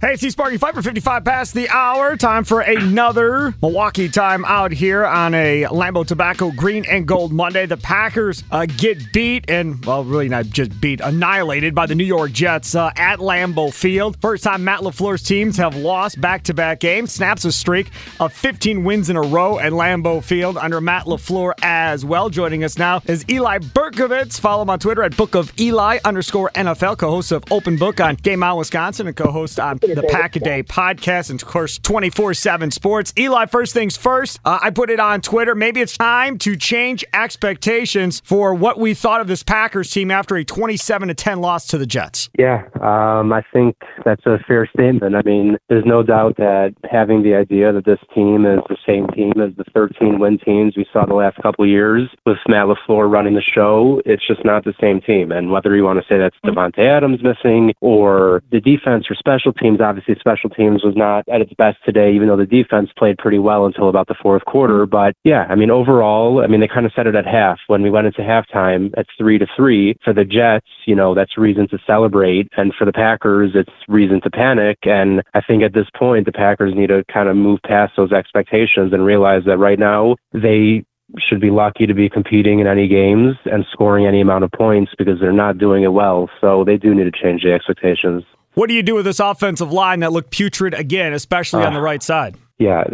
Hey, it's Sparky, 5 for 55 past the hour. Time for another Milwaukee time out here on a Lambo Tobacco Green and Gold Monday. The Packers uh, get beat and, well, really not just beat, annihilated by the New York Jets uh, at Lambeau Field. First time Matt LaFleur's teams have lost back to back games. Snaps a streak of 15 wins in a row at Lambeau Field under Matt LaFleur as well. Joining us now is Eli Berkovitz. Follow him on Twitter at Book of Eli underscore NFL, co host of Open Book on Game On Wisconsin, and co host on the Pack a Day podcast, and of course, 24 7 sports. Eli, first things first, uh, I put it on Twitter. Maybe it's time to change expectations for what we thought of this Packers team after a 27 10 loss to the Jets. Yeah, um, I think that's a fair statement. I mean, there's no doubt that having the idea that this team is the same team as the 13 win teams we saw the last couple of years with Matt LaFleur running the show, it's just not the same team. And whether you want to say that's Davante Adams missing or the defense or special teams, obviously special teams was not at its best today, even though the defense played pretty well until about the fourth quarter. But yeah, I mean, overall, I mean, they kind of said it at half when we went into halftime at three to three. For the Jets, you know, that's reason to celebrate. And for the Packers, it's reason to panic. And I think at this point, the Packers need to kind of move past those expectations and realize that right now they should be lucky to be competing in any games and scoring any amount of points because they're not doing it well. So they do need to change the expectations. What do you do with this offensive line that looked putrid again, especially on the ah. right side? Yeah,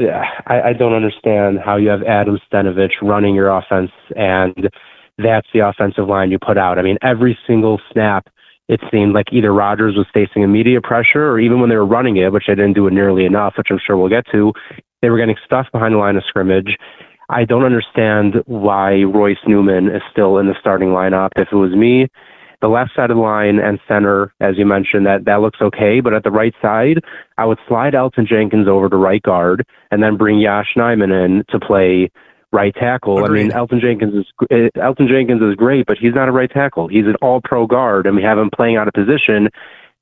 I, I don't understand how you have Adam Stenavich running your offense and that's the offensive line you put out. I mean, every single snap, it seemed like either Rodgers was facing immediate pressure or even when they were running it, which they didn't do it nearly enough, which I'm sure we'll get to, they were getting stuffed behind the line of scrimmage. I don't understand why Royce Newman is still in the starting lineup. If it was me, the left side of the line and center, as you mentioned, that that looks okay. But at the right side, I would slide Elgton Jenkins over to right guard and then bring Yosh Nijman in to play right tackle. Agreed. I mean, Elgton Jenkins is uh, Elgton Jenkins is great, but he's not a right tackle. He's an All Pro guard, and we have him playing out of position.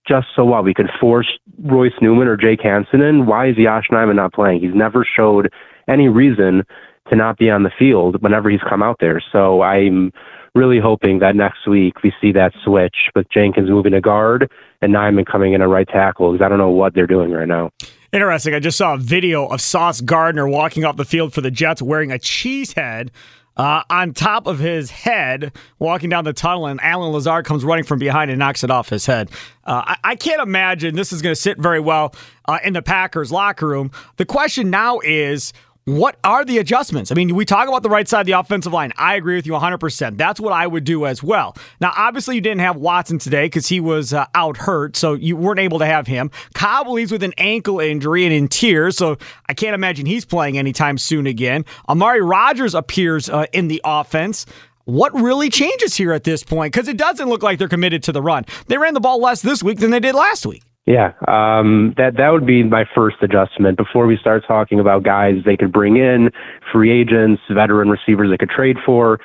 Just so what we could force Royce Newman or Jake Hanson in. Why is Yosh Nijman not playing? He's never showed any reason to not be on the field whenever he's come out there. So I'm really hoping that next week we see that switch with Jenkins moving to guard and Nijman coming in a right tackle because I don't know what they're doing right now. Interesting. I just saw a video of Sauce Gardner walking off the field for the Jets wearing a cheese head uh, on top of his head, walking down the tunnel, and Allen Lazard comes running from behind and knocks it off his head. Uh, I, I can't imagine this is going to sit very well uh, in the Packers locker room. The question now is what are the adjustments? I mean, we talk about the right side of the offensive line. I agree with you 100%. That's what I would do as well. Now, obviously, you didn't have Watson today because he was uh, out hurt, so you weren't able to have him. Cobley's with an ankle injury and in tears, so I can't imagine he's playing anytime soon again. Amari Rodgers appears uh, in the offense. What really changes here at this point? Because it doesn't look like they're committed to the run. They ran the ball less this week than they did last week. Yeah, um, that that would be my first adjustment before we start talking about guys they could bring in, free agents, veteran receivers they could trade for.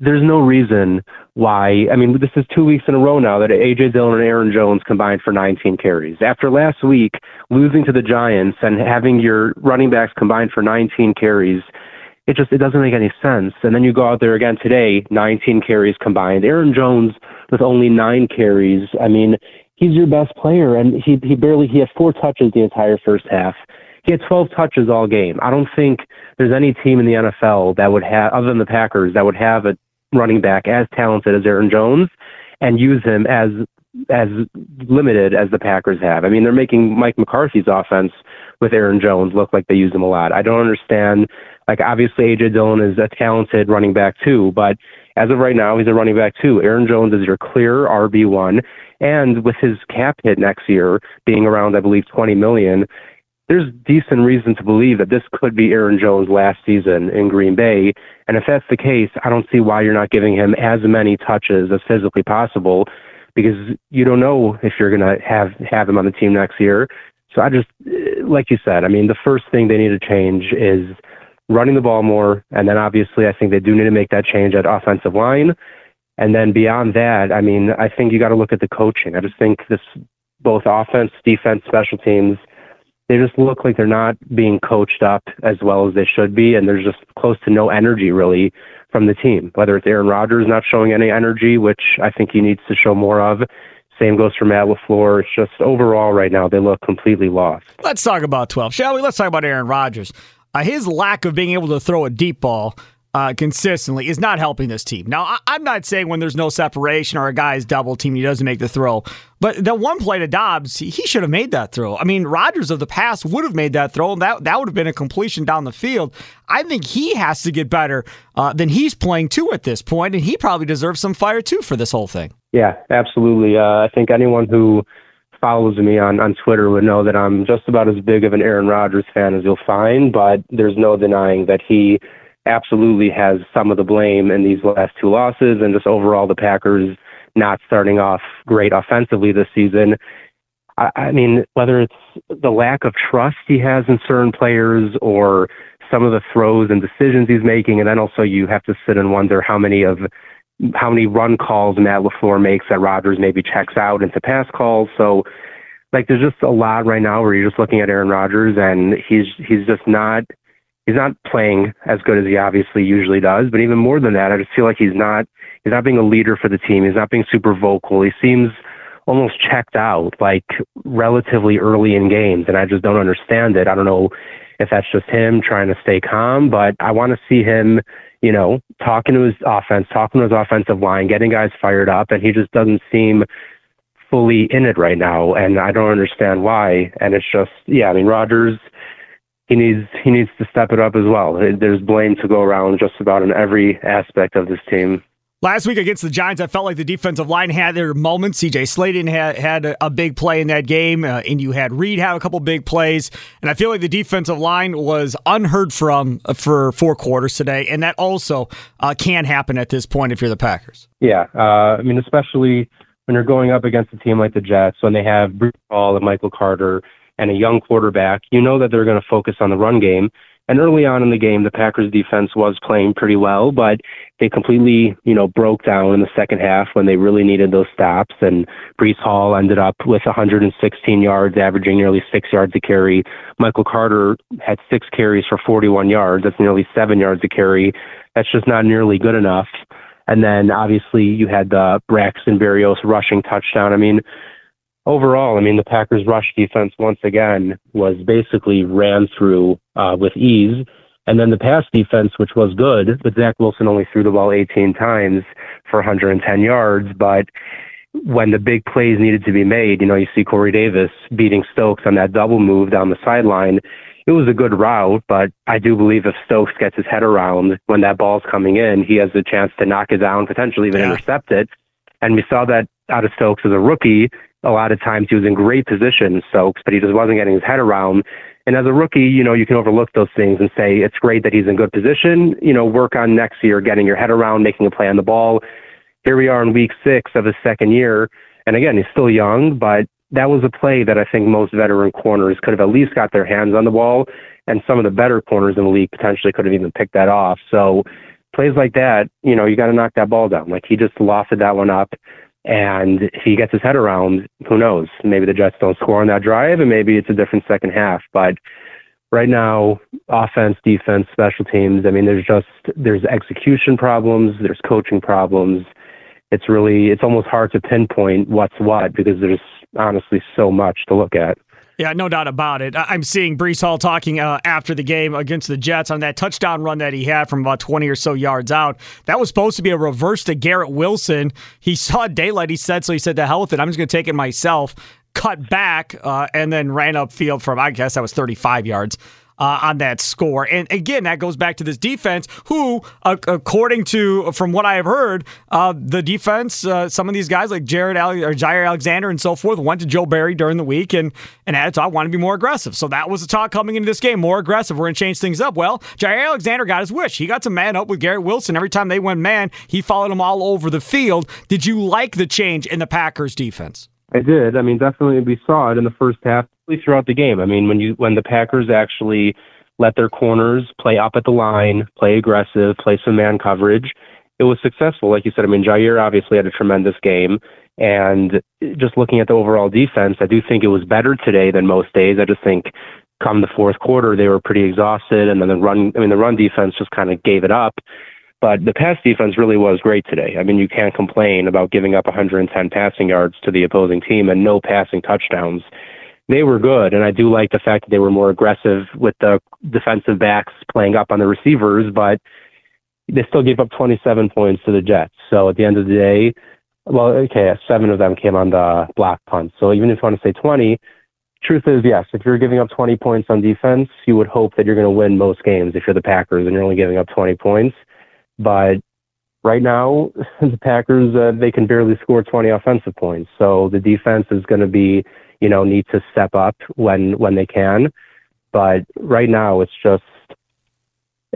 There's no reason why. I mean, this is two weeks in a row now that AJ Dillon and Aaron Jones combined for 19 carries. After last week losing to the Giants and having your running backs combined for 19 carries, it just it doesn't make any sense. And then you go out there again today, 19 carries combined. Aaron Jones with only nine carries. I mean, he's your best player, and he he barely he had four touches the entire first half. He had 12 touches all game. I don't think there's any team in the NFL that would have, other than the Packers, that would have a running back as talented as Aaron Jones and use him as as limited as the Packers have. I mean, they're making Mike McCarthy's offense with Aaron Jones look like they use him a lot. I don't understand. Like, obviously, AJ Dillon is a talented running back too, but as of right now, he's a running back too. Aaron Jones is your clear RB one, and with his cap hit next year being around, I believe, twenty million, there's decent reason to believe that this could be Aaron Jones' last season in Green Bay. And if that's the case, I don't see why you're not giving him as many touches as physically possible because you don't know if you're going to have have him on the team next year. So I just, eh, like you said, I mean, the first thing they need to change is running the ball more, and then obviously I think they do need to make that change at offensive line. And then beyond that, I mean, I think you got to look at the coaching. I just think this both offense, defense, special teams – they just look like they're not being coached up as well as they should be, and there's just close to no energy really from the team. Whether it's Aaron Rodgers not showing any energy, which I think he needs to show more of. Same goes for Matt LaFleur. It's just overall right now they look completely lost. Let's talk about 12, shall we? Let's talk about Aaron Rodgers. Uh, his lack of being able to throw a deep ball uh, consistently is not helping this team. Now, I- am not saying when there's no separation or a guy's double team, he doesn't make the throw. But the one play to Doubs, he, he should have made that throw. I mean, Rodgers of the past would have made that throw, and that, that would have been a completion down the field. I think he has to get better uh, than he's playing too at this point, and he probably deserves some fire too for this whole thing. Yeah, absolutely. Uh, I think anyone who follows me on, on Twitter would know that I'm just about as big of an Aaron Rodgers fan as you'll find, but there's no denying that he – absolutely has some of the blame in these last two losses and just overall the Packers not starting off great offensively this season. I, I mean, whether it's the lack of trust he has in certain players or some of the throws and decisions he's making, and then also you have to sit and wonder how many of how many run calls Matt LaFleur makes that Rodgers maybe checks out into pass calls. So like there's just a lot right now where you're just looking at Aaron Rodgers and he's he's just not he's not playing as good as he obviously usually does. But even more than that, I just feel like he's not he's not being a leader for the team. He's not being super vocal. He seems almost checked out, like relatively early in games, and I just don't understand it. I don't know if that's just him trying to stay calm, but I want to see him, you know, talking to his offense, talking to his offensive line, getting guys fired up, and he just doesn't seem fully in it right now, and I don't understand why. And it's just, yeah, I mean, Rodgers he needs he needs to step it up as well. There's blame to go around just about in every aspect of this team. Last week against the Giants, I felt like the defensive line had their moments. CJ Slaton had, had a, big play in that game, uh, and you had Reed have a couple big plays. And I feel like the defensive line was unheard from uh, for four quarters today, and that also uh, can happen at this point if you're the Packers. Yeah, uh, I mean, especially when you're going up against a team like the Jets, when they have Breece Hall and Michael Carter and a young quarterback, you know that they're going to focus on the run game. And early on in the game, the Packers defense was playing pretty well, but they completely, you know, broke down in the second half when they really needed those stops. And Breece Hall ended up with 116 yards, averaging nearly six yards a carry. Michael Carter had six carries for 41 yards. That's nearly seven yards a carry. That's just not nearly good enough. And then obviously you had the Braxton Berrios rushing touchdown. I mean, overall, I mean, the Packers' rush defense once again was basically ran through uh, with ease. And then the pass defense, which was good, but Zach Wilson only threw the ball 18 times for 110 yards. But when the big plays needed to be made, you know, you see Corey Davis beating Stokes on that double move down the sideline. It was a good route, but I do believe if Stokes gets his head around when that ball's coming in, he has a chance to knock it down, potentially even yeah. intercept it. And we saw that out of Stokes as a rookie a lot of times he was in great position, Stokes, but he just wasn't getting his head around. And as a rookie, you know, you can overlook those things and say it's great that he's in good position. You know, work on next year getting your head around, making a play on the ball. Here we are in week six of his second year. And again, he's still young, but that was a play that I think most veteran corners could have at least got their hands on the ball. And some of the better corners in the league potentially could have even picked that off. So plays like that, you know, you got to knock that ball down. Like he just lofted that one up. And if he gets his head around, who knows? Maybe the Jets don't score on that drive, and maybe it's a different second half. But right now, offense, defense, special teams. I mean, there's just there's execution problems, there's coaching problems. It's really it's almost hard to pinpoint what's what because there's honestly so much to look at. Yeah, no doubt about it. I'm seeing Breece Hall talking uh, after the game against the Jets on that touchdown run that he had from about 20 or so yards out. That was supposed to be a reverse to Garrett Wilson. He saw daylight, he said, so he said, to hell with it. I'm just going to take it myself. Cut back uh, and then ran upfield from, I guess that was 35 yards uh, on that score. And again, that goes back to this defense, who, uh, according to from what I have heard, uh, the defense, uh, some of these guys like Jared Ale- or Jaire Alexander and so forth, went to Joe Barry during the week and and had talk want to be more aggressive. So that was the talk coming into this game, more aggressive. We're going to change things up. Well, Jaire Alexander got his wish. He got to man up with Garrett Wilson every time they went man. He followed him all over the field. Did you like the change in the Packers defense? I did. I mean, definitely we saw it in the first half throughout the game. I mean, when you when the Packers actually let their corners play up at the line, play aggressive, play some man coverage, it was successful. Like you said, I mean, Jaire obviously had a tremendous game. And just looking at the overall defense, I do think it was better today than most days. I just think come the fourth quarter, they were pretty exhausted. And then the run, I mean, the run defense just kind of gave it up. But the pass defense really was great today. I mean, you can't complain about giving up 110 passing yards to the opposing team and no passing touchdowns. They were good, and I do like the fact that they were more aggressive with the defensive backs playing up on the receivers, but they still gave up 27 points to the Jets. So at the end of the day, well, okay, seven of them came on the block punt. So even if you want to say 20, truth is, yes, if you're giving up 20 points on defense, you would hope that you're going to win most games if you're the Packers and you're only giving up 20 points. But right now, the Packers uh, they can barely score 20 offensive points. So the defense is going to be, you know, need to step up when when they can. But right now, it's just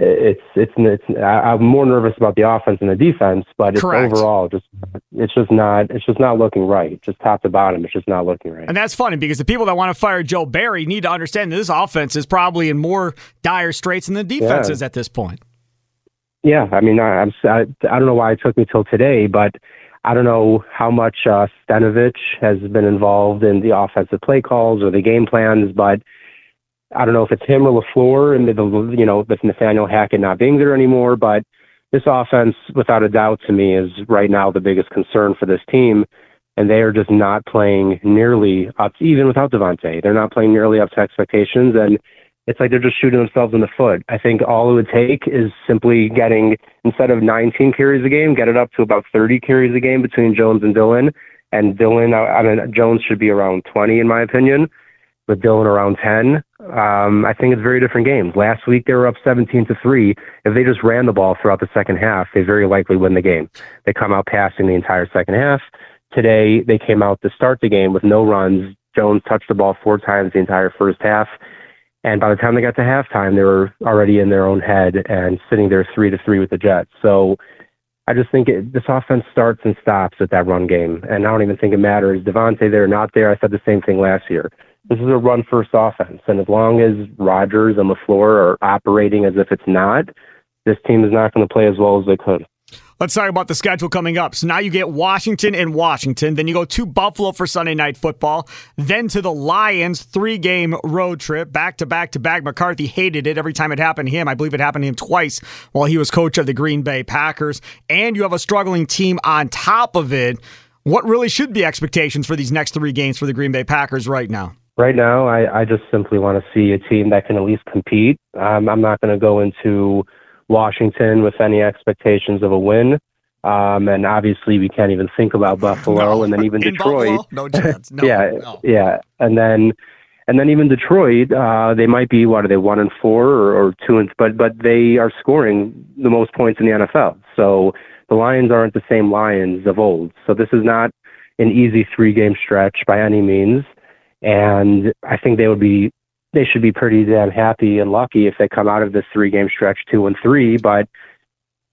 it's it's it's I'm more nervous about the offense and the defense, but it's Correct. overall just it's just not it's just not looking right. Just top to bottom, it's just not looking right. And that's funny because the people that want to fire Joe Barry need to understand that this offense is probably in more dire straits than the defense Yeah. is at this point. Yeah, I mean, I, I'm I, I don't know why it took me till today, but I don't know how much uh, Stenavich has been involved in the offensive play calls or the game plans, but I don't know if it's him or LaFleur, and the you know with Nathaniel Hackett not being there anymore. But this offense, without a doubt, to me is right now the biggest concern for this team, and they are just not playing nearly up, even without Davante. They're not playing nearly up to expectations, and it's like they're just shooting themselves in the foot. I think all it would take is simply getting instead of 19 carries a game, get it up to about 30 carries a game between Jones and Dillon. And Dillon, I mean, Jones should be around 20 in my opinion, with Dillon around 10. Um, I think it's very different games. Last week they were up 17 to three. If they just ran the ball throughout the second half, they very likely win the game. They come out passing the entire second half. Today they came out to start the game with no runs. Jones touched the ball four times the entire first half. And by the time they got to halftime, they were already in their own head and sitting there three to three with the Jets. So I just think it, this offense starts and stops at that run game. And I don't even think it matters. Davante there, not there. I said the same thing last year. This is a run first offense. And as long as Rodgers and LaFleur are operating as if it's not, this team is not going to play as well as they could. Let's talk about the schedule coming up. So now you get Washington and Washington. Then you go to Buffalo for Sunday night football. Then to the Lions, three game road trip, back to back to back. McCarthy hated it every time it happened to him. I believe it happened to him twice while he was coach of the Green Bay Packers. And you have a struggling team on top of it. What really should be expectations for these next three games for the Green Bay Packers right now? Right now, I, I just simply want to see a team that can at least compete. Um, I'm not going to go into Washington with any expectations of a win. Um, and obviously, we can't even think about Buffalo, No. and then even In Detroit. Buffalo? No chance. No, yeah, no. yeah, and then and then even Detroit, uh, they might be what are they one and four or, or two and but but they are scoring the most points in the NFL. So the Lions aren't the same Lions of old. So this is not an easy three game stretch by any means. And I think they would be they should be pretty damn happy and lucky if they come out of this three game stretch two and three. But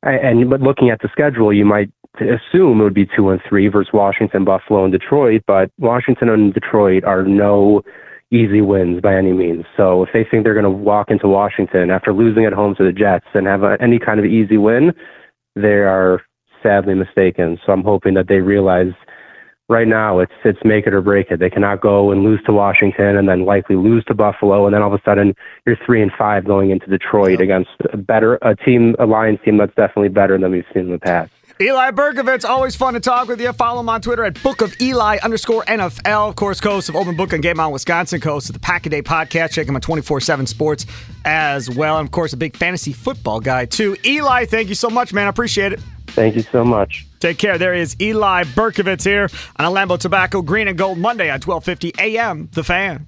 and but looking at the schedule, you might assume it would be two and three versus Washington, Buffalo, and Detroit. But Washington and Detroit are no easy wins by any means. So if they think they're going to walk into Washington after losing at home to the Jets and have a, any kind of easy win, they are sadly mistaken. So I'm hoping that they realize right now it's it's make it or break it. They cannot go and lose to Washington and then likely lose to Buffalo and then all of a sudden you're three and five going into Detroit against a better a team a Lions team that's definitely better than we've seen in the past. Eli Berkovitz, always fun to talk with you. Follow him on Twitter at Book of Eli underscore NFL. Of course, host of Open Book and Game On Wisconsin, host of the Pack a Day podcast. Check him on 24 7 Sports as well. And of course, a big fantasy football guy, too. Eli, thank you so much, man. I appreciate it. Thank you so much. Take care. There is Eli Berkovitz here on a Lambo Tobacco Green and Gold Monday at 1250 a.m. The Fan.